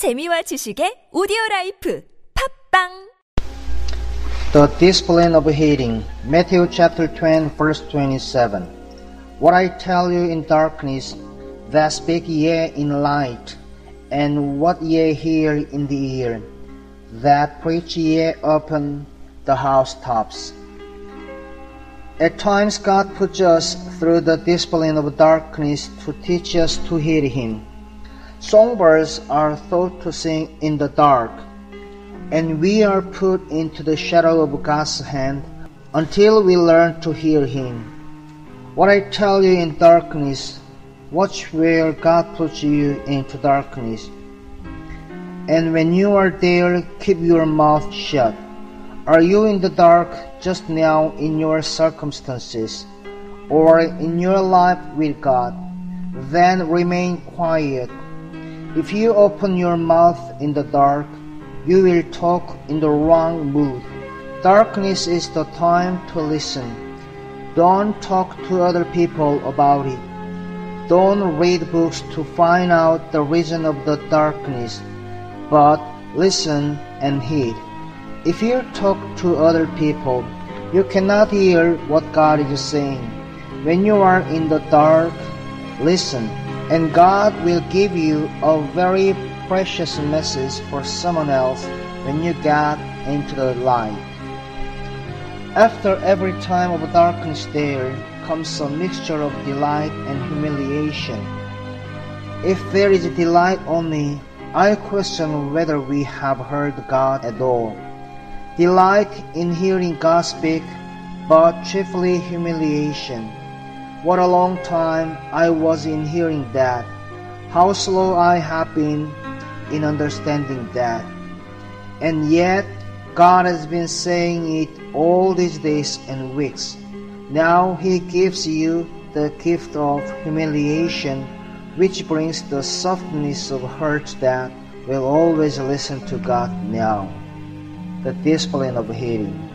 재미와 지식의 오디오 라이프 팝빵 The discipline of heeding. Matthew chapter 10, verse 27. What I tell you in darkness, that speak ye in light, and what ye hear in the ear, that preach ye upon the housetops. At times, God puts us through the discipline of darkness to teach us to hear Him. Songbirds are thought to sing in the dark and we are put into the shadow of God's hand until we learn to hear Him. What I tell you in darkness, watch where God puts you into darkness. And when you are there, keep your mouth shut. Are you in the dark just now in your circumstances or in your life with God? Then remain quiet. If you open your mouth in the dark, you will talk in the wrong mood. Darkness is the time to listen. Don't talk to other people about it. Don't read books to find out the reason of the darkness, but listen and heed. If you talk to other people, you cannot hear what God is saying. When you are in the dark, listen, and God will give you a very precious message for someone else when you get into the light. After every time of darkness there comes a mixture of delight and humiliation. If there is delight only, I question whether we have heard God at all. Delight in hearing God speak, but chiefly humiliation. What a long time I was in hearing that. How slow I have been in understanding that. And yet, God has been saying it all these days and weeks. Now He gives you the gift of humiliation, which brings the softness of heart that will always listen to God now. The discipline of heeding.